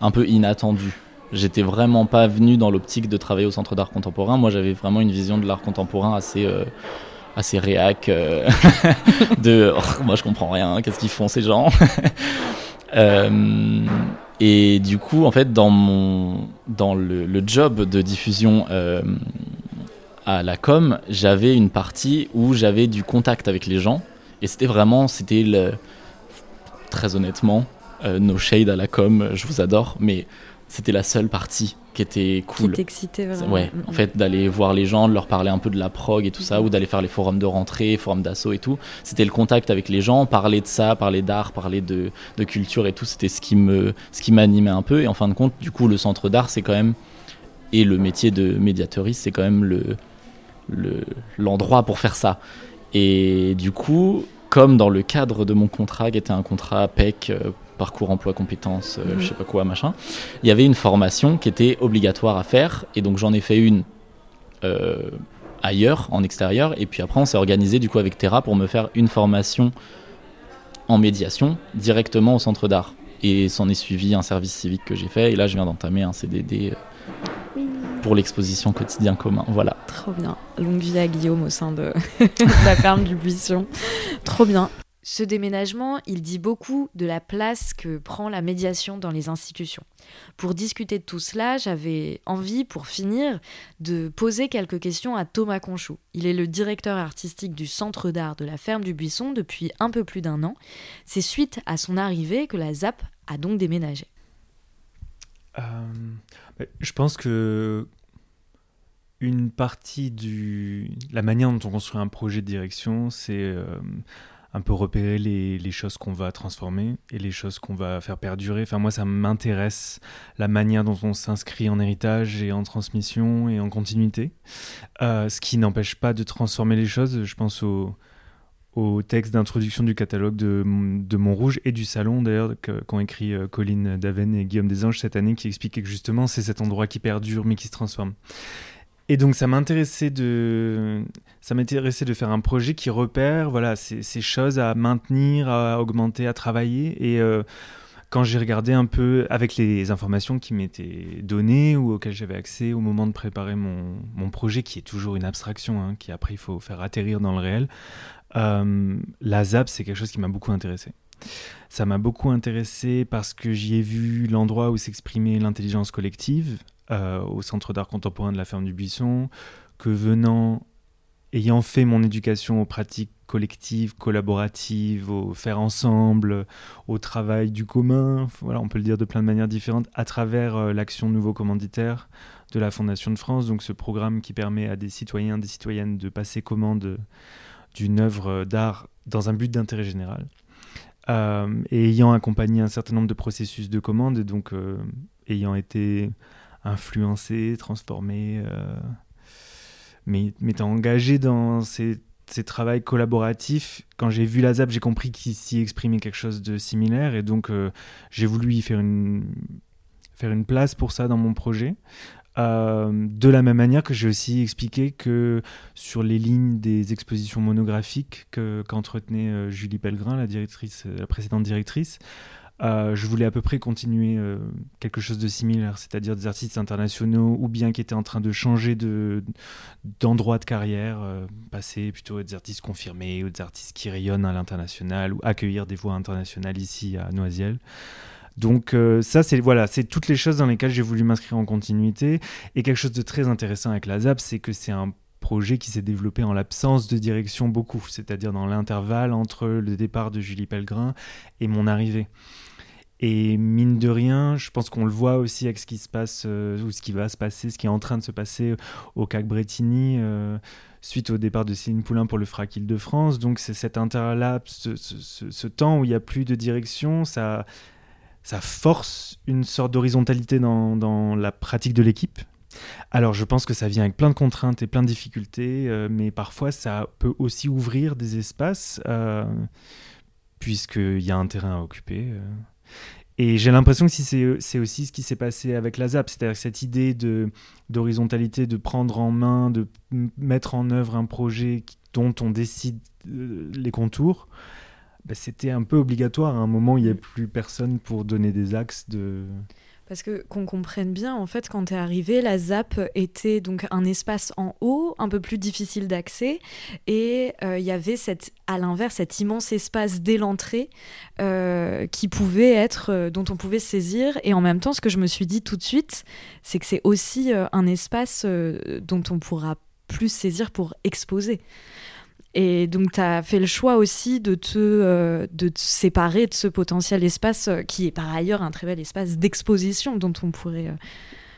un peu inattendu. J'étais vraiment pas venu dans l'optique de travailler au Centre d'art contemporain. Moi, j'avais vraiment une vision de l'art contemporain assez euh, assez réac euh, de oh, moi je comprends rien qu'est-ce qu'ils font ces gens? Et du coup en fait dans mon dans le, le job de diffusion euh, à la com j'avais une partie où j'avais du contact avec les gens. Et c'était vraiment c'était le très honnêtement euh, no shade à la com je vous adore mais c'était la seule partie qui était cool. Qui t'excitait vraiment. Ouais, en fait, d'aller voir les gens, de leur parler un peu de la prog et tout ça, ou d'aller faire les forums de rentrée, forums d'assaut et tout. C'était le contact avec les gens, parler de ça, parler d'art, parler de, de, culture et tout. C'était ce qui me, ce qui m'animait un peu. Et en fin de compte, du coup, le centre d'art, c'est quand même et le métier de médiatoriste, c'est quand même le, le l'endroit pour faire ça. Et du coup, comme dans le cadre de mon contrat, qui était un contrat PEC. Parcours emploi compétences, euh, mmh. je sais pas quoi, machin. Il y avait une formation qui était obligatoire à faire, et donc j'en ai fait une euh, ailleurs, en extérieur, et puis après on s'est organisé du coup avec Terra pour me faire une formation en médiation directement au centre d'art. Et s'en est suivi un service civique que j'ai fait, et là je viens d'entamer un CDD. Euh, pour l'exposition quotidien commun. Voilà. Trop bien. Longue vie à Guillaume au sein de la ferme du Buisson. Trop bien. Ce déménagement, il dit beaucoup de la place que prend la médiation dans les institutions. Pour discuter de tout cela, j'avais envie, pour finir, de poser quelques questions à Thomas Conchou. Il est le directeur artistique du Centre d'art de la Ferme du Buisson depuis un peu plus d'un an. C'est suite à son arrivée que la ZAP a donc déménagé. Euh, je pense que une partie du la manière dont on construit un projet de direction, c'est euh, un peu repérer les, choses qu'on va transformer et les choses qu'on va faire perdurer. Enfin, moi, ça m'intéresse la manière dont on s'inscrit en héritage et en transmission et en continuité. Euh, ce qui n'empêche pas de transformer les choses. Je pense au, texte d'introduction du catalogue de, de Montrouge et du salon d'ailleurs qu'ont écrit euh, Colline Daven et Guillaume Desanges cette année qui expliquait que justement c'est cet endroit qui perdure mais qui se transforme. Et donc ça m'intéressait de ça m'intéressait de faire un projet qui repère voilà ces, choses à maintenir, à augmenter, à travailler et euh, quand j'ai regardé un peu avec les informations qui m'étaient données ou auxquelles j'avais accès au moment de préparer mon, mon, projet, qui est toujours une abstraction, hein, qui après il faut faire atterrir dans le réel, euh, la ZAP, c'est quelque chose qui m'a beaucoup intéressé. Ça m'a beaucoup intéressé parce que j'y ai vu l'endroit où s'exprimait l'intelligence collective, euh, au Centre d'art contemporain de la Ferme du Buisson, que venant, ayant fait mon éducation aux pratiques collectives, collaboratives, au faire ensemble, au travail du commun, voilà, on peut le dire de plein de manières différentes, à travers euh, l'action Nouveau Commanditaire de la Fondation de France, donc ce programme qui permet à des citoyens, des citoyennes de passer commande d'une œuvre d'art dans un but d'intérêt général. Euh, et ayant accompagné un certain nombre de processus de commande, donc euh, ayant été influencé, transformé, euh, mais m'étant engagé dans ces, ces travaux collaboratifs, quand j'ai vu la ZAP, j'ai compris qu'il s'y exprimait quelque chose de similaire, et donc euh, j'ai voulu y faire une, place pour ça dans mon projet. Euh, de la même manière que j'ai aussi expliqué que sur les lignes des expositions monographiques qu'entretenait euh, Julie Pellegrin, la précédente directrice, euh, je voulais à peu près continuer euh, quelque chose de similaire, c'est-à-dire des artistes internationaux ou bien qui étaient en train de changer de, d'endroit de carrière, euh, passer plutôt des artistes confirmés ou des artistes qui rayonnent à l'international ou accueillir des voix internationales ici à Noisiel. Donc ça, c'est voilà, c'est toutes les choses dans lesquelles j'ai voulu m'inscrire en continuité. Et quelque chose de très intéressant avec la ZAP, c'est que c'est un projet qui s'est développé en l'absence de direction beaucoup, c'est-à-dire dans l'intervalle entre le départ de Julie Pellegrin et mon arrivée. Et mine de rien, je pense qu'on le voit aussi avec ce qui se passe, euh, ou ce qui va se passer, ce qui est en train de se passer au CAC Bretigny, euh, suite au départ de Céline Poulain pour le FRAC Île-de-France. Donc c'est cet interlaps, ce, temps où il n'y a plus de direction, ça, force une sorte d'horizontalité dans, la pratique de l'équipe. Alors je pense que ça vient avec plein de contraintes et plein de difficultés, euh, mais parfois ça peut aussi ouvrir des espaces, puisqu'il y a un terrain à occuper. Et j'ai l'impression que si c'est aussi ce qui s'est passé avec la ZAP, c'est-à-dire cette idée d'horizontalité, de, prendre en main, de mettre en œuvre un projet dont on décide euh, les contours, bah, c'était un peu obligatoire à un moment il n'y avait plus personne pour donner des axes de. Parce que qu'on comprenne bien, en fait, quand tu es arrivé, la ZAP était donc un espace en haut, un peu plus difficile d'accès, et euh, il y avait cette, à l'inverse cet immense espace dès l'entrée euh, qui pouvait être, euh, dont on pouvait saisir. Et en même temps, ce que je me suis dit tout de suite, c'est que c'est aussi un espace dont on pourra plus saisir pour exposer. Et donc, tu as fait le choix aussi de te, euh, de te séparer de ce potentiel espace euh, qui est par ailleurs un très bel espace d'exposition dont on pourrait. Euh,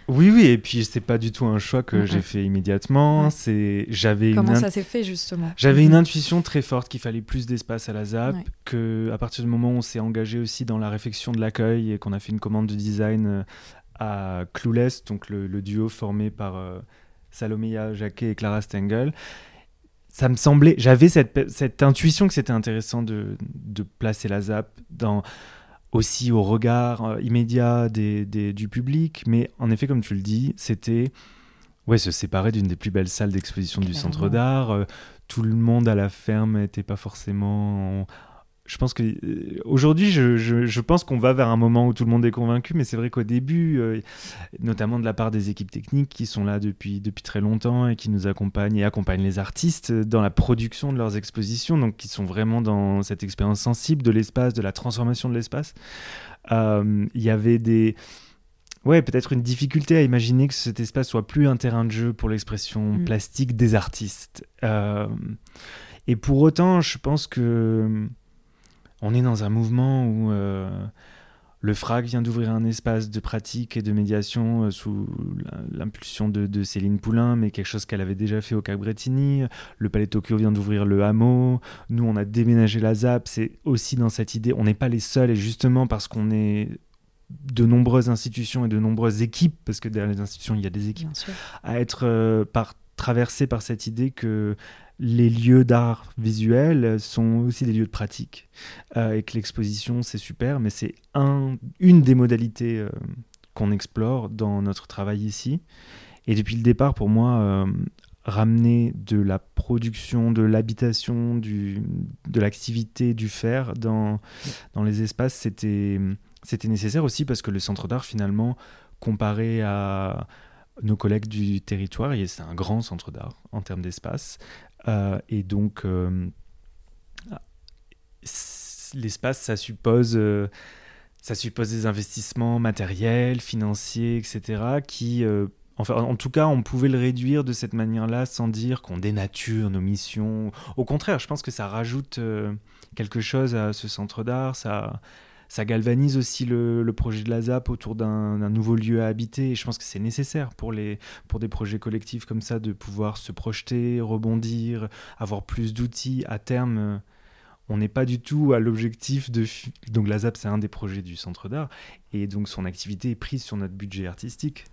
oui, oui, et puis c'est pas du tout un choix que j'ai fait immédiatement. C'est, j'avais Comment ça s'est fait justement? J'avais une intuition très forte qu'il fallait plus d'espace à la ZAP, que à partir du moment où on s'est engagé aussi dans la réflexion de l'accueil et qu'on a fait une commande de design à Clueless, donc le, duo formé par Salomea Jacquet et Clara Stengel, ça me semblait, j'avais cette, cette, intuition que c'était intéressant de, de, placer la ZAP dans, aussi au regard euh, immédiat des, des, du public, mais en effet, comme tu le dis, c'était ouais, se séparer d'une des plus belles salles d'exposition du centre d'art. Euh, tout le monde à la ferme n'était pas forcément je pense que euh, aujourd'hui, je, je, pense qu'on va vers un moment où tout le monde est convaincu, mais c'est vrai qu'au début, euh, notamment de la part des équipes techniques qui sont là depuis, depuis très longtemps et qui nous accompagnent et accompagnent les artistes dans la production de leurs expositions, donc qui sont vraiment dans cette expérience sensible de l'espace, de la transformation de l'espace, euh, il y avait des ouais, peut-être une difficulté à imaginer que cet espace soit plus un terrain de jeu pour l'expression mm. plastique des artistes. et pour autant, je pense que on est dans un mouvement où euh, le FRAC vient d'ouvrir un espace de pratique et de médiation euh, sous l'impulsion de, Céline Poulain, mais quelque chose qu'elle avait déjà fait au Cap Bretigny. Le Palais Tokyo vient d'ouvrir le hameau. Nous, on a déménagé la ZAP. C'est aussi dans cette idée. On n'est pas les seuls, et justement parce qu'on est de nombreuses institutions et de nombreuses équipes, parce que derrière les institutions, il y a des équipes, à être euh, par, traversées par cette idée que les lieux d'art visuel sont aussi des lieux de pratique euh, et que l'exposition c'est super, mais c'est un, une des modalités euh, qu'on explore dans notre travail ici. Et depuis le départ, pour moi, euh, ramener de la production, de l'habitation, de l'activité, du faire dans, dans les espaces, c'était nécessaire aussi parce que le centre d'art, finalement, comparé à nos collègues du territoire, c'est un grand centre d'art en termes d'espace, euh, et donc, euh, l'espace, ça suppose, euh, ça suppose des investissements matériels, financiers, etc., qui Enfin, en tout cas, on pouvait le réduire de cette manière-là sans dire qu'on dénature nos missions. Au contraire, je pense que ça rajoute quelque chose à ce centre d'art. Ça, ça galvanise aussi le, projet de la ZAP autour d'un nouveau lieu à habiter. Et je pense que c'est nécessaire pour, les, pour des projets collectifs comme ça de pouvoir se projeter, rebondir, avoir plus d'outils. À terme, on n'est pas du tout à l'objectif de... Donc la ZAP, c'est un des projets du Centre d'art. Et donc son activité est prise sur notre budget artistique.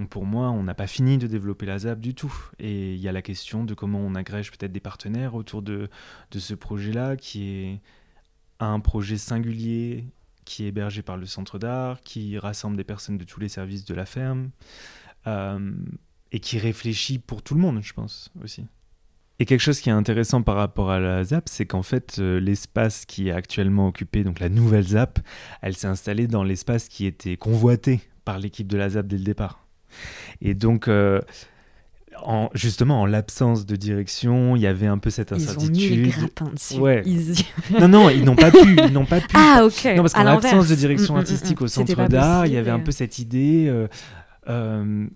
Donc pour moi, on n'a pas fini de développer la ZAP du tout. Et il y a la question de comment on agrège peut-être des partenaires autour de, de ce projet-là qui est un projet singulier qui est hébergé par le centre d'art, qui rassemble des personnes de tous les services de la ferme, euh, et qui réfléchit pour tout le monde, je pense, aussi. Et quelque chose qui est intéressant par rapport à la ZAP, c'est qu'en fait, euh, l'espace qui est actuellement occupé, donc la nouvelle ZAP, elle s'est installée dans l'espace qui était convoité par l'équipe de la ZAP dès le départ. Et donc, euh, justement, en l'absence de direction, il y avait un peu cette incertitude. Ils ont mis les grappins dessus. Ouais. non, non, ils n'ont pas pu. Ils n'ont pas pu. Ah, ok. Non, parce qu'en l'absence de direction mm, mm, artistique mm, au centre d'art, il y avait un peu cette idée euh, euh,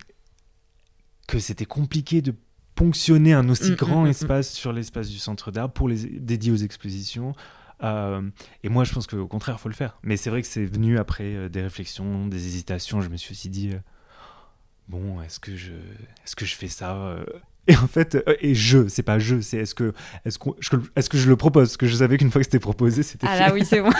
que c'était compliqué de ponctionner un aussi grand espace sur l'espace du centre d'art pour les dédié aux expositions. Euh, et moi, je pense qu'au contraire, il faut le faire. Mais c'est vrai que c'est venu après des réflexions, des hésitations. Je me suis aussi dit bon, est-ce que je, est-ce que je fais ça euh, Et en fait, euh, et je, c'est pas je, c'est est-ce que, est-ce que, est-ce que je le propose? Parce que je savais qu'une fois que c'était proposé, c'était ah là oui, c'est bon.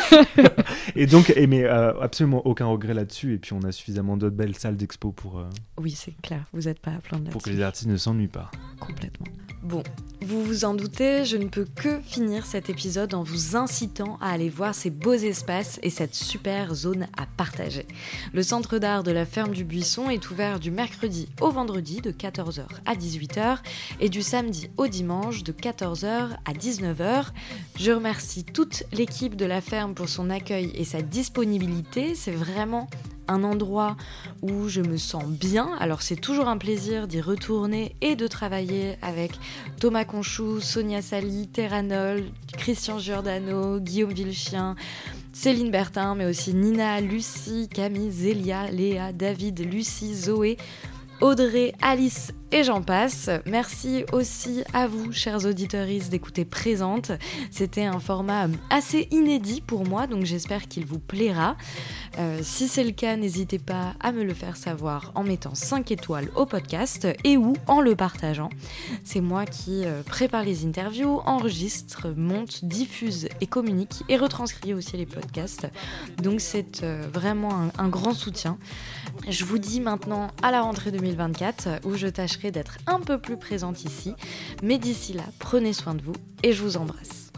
et donc, et mais euh, absolument aucun regret là-dessus. Et puis on a suffisamment d'autres belles salles d'expo pour. oui, c'est clair. Vous n'êtes pas à plaindre Pour que les artistes ne s'ennuient pas. Complètement. Bon, vous vous en doutez, je ne peux que finir cet épisode en vous incitant à aller voir ces beaux espaces et cette super zone à partager. Le centre d'art de la ferme du Buisson est ouvert du mercredi au vendredi de 14h à 18h et du samedi au dimanche de 14h à 19h. Je remercie toute l'équipe de la ferme pour son accueil et sa disponibilité. C'est vraiment un endroit où je me sens bien. Alors c'est toujours un plaisir d'y retourner et de travailler avec Thomas Conchou, Sonia Sali, Terranol, Christian Giordano, Guillaume Vilchien, Céline Bertin, mais aussi Nina, Lucie, Camille, Zélia, Léa, David, Lucie, Zoé, Audrey, Alice et j'en passe. Merci aussi à vous, chers auditeurs, d'écouter Présente. C'était un format assez inédit pour moi, donc j'espère qu'il vous plaira. Euh, si c'est le cas, n'hésitez pas à me le faire savoir en mettant 5 étoiles au podcast et ou en le partageant. C'est moi qui euh, prépare les interviews, enregistre, monte, diffuse et communique et retranscrit aussi les podcasts. Donc c'est euh, vraiment un, un grand soutien. Je vous dis maintenant à la rentrée 2024 où je tâcherai d'être un peu plus présente ici. Mais d'ici là, prenez soin de vous et je vous embrasse.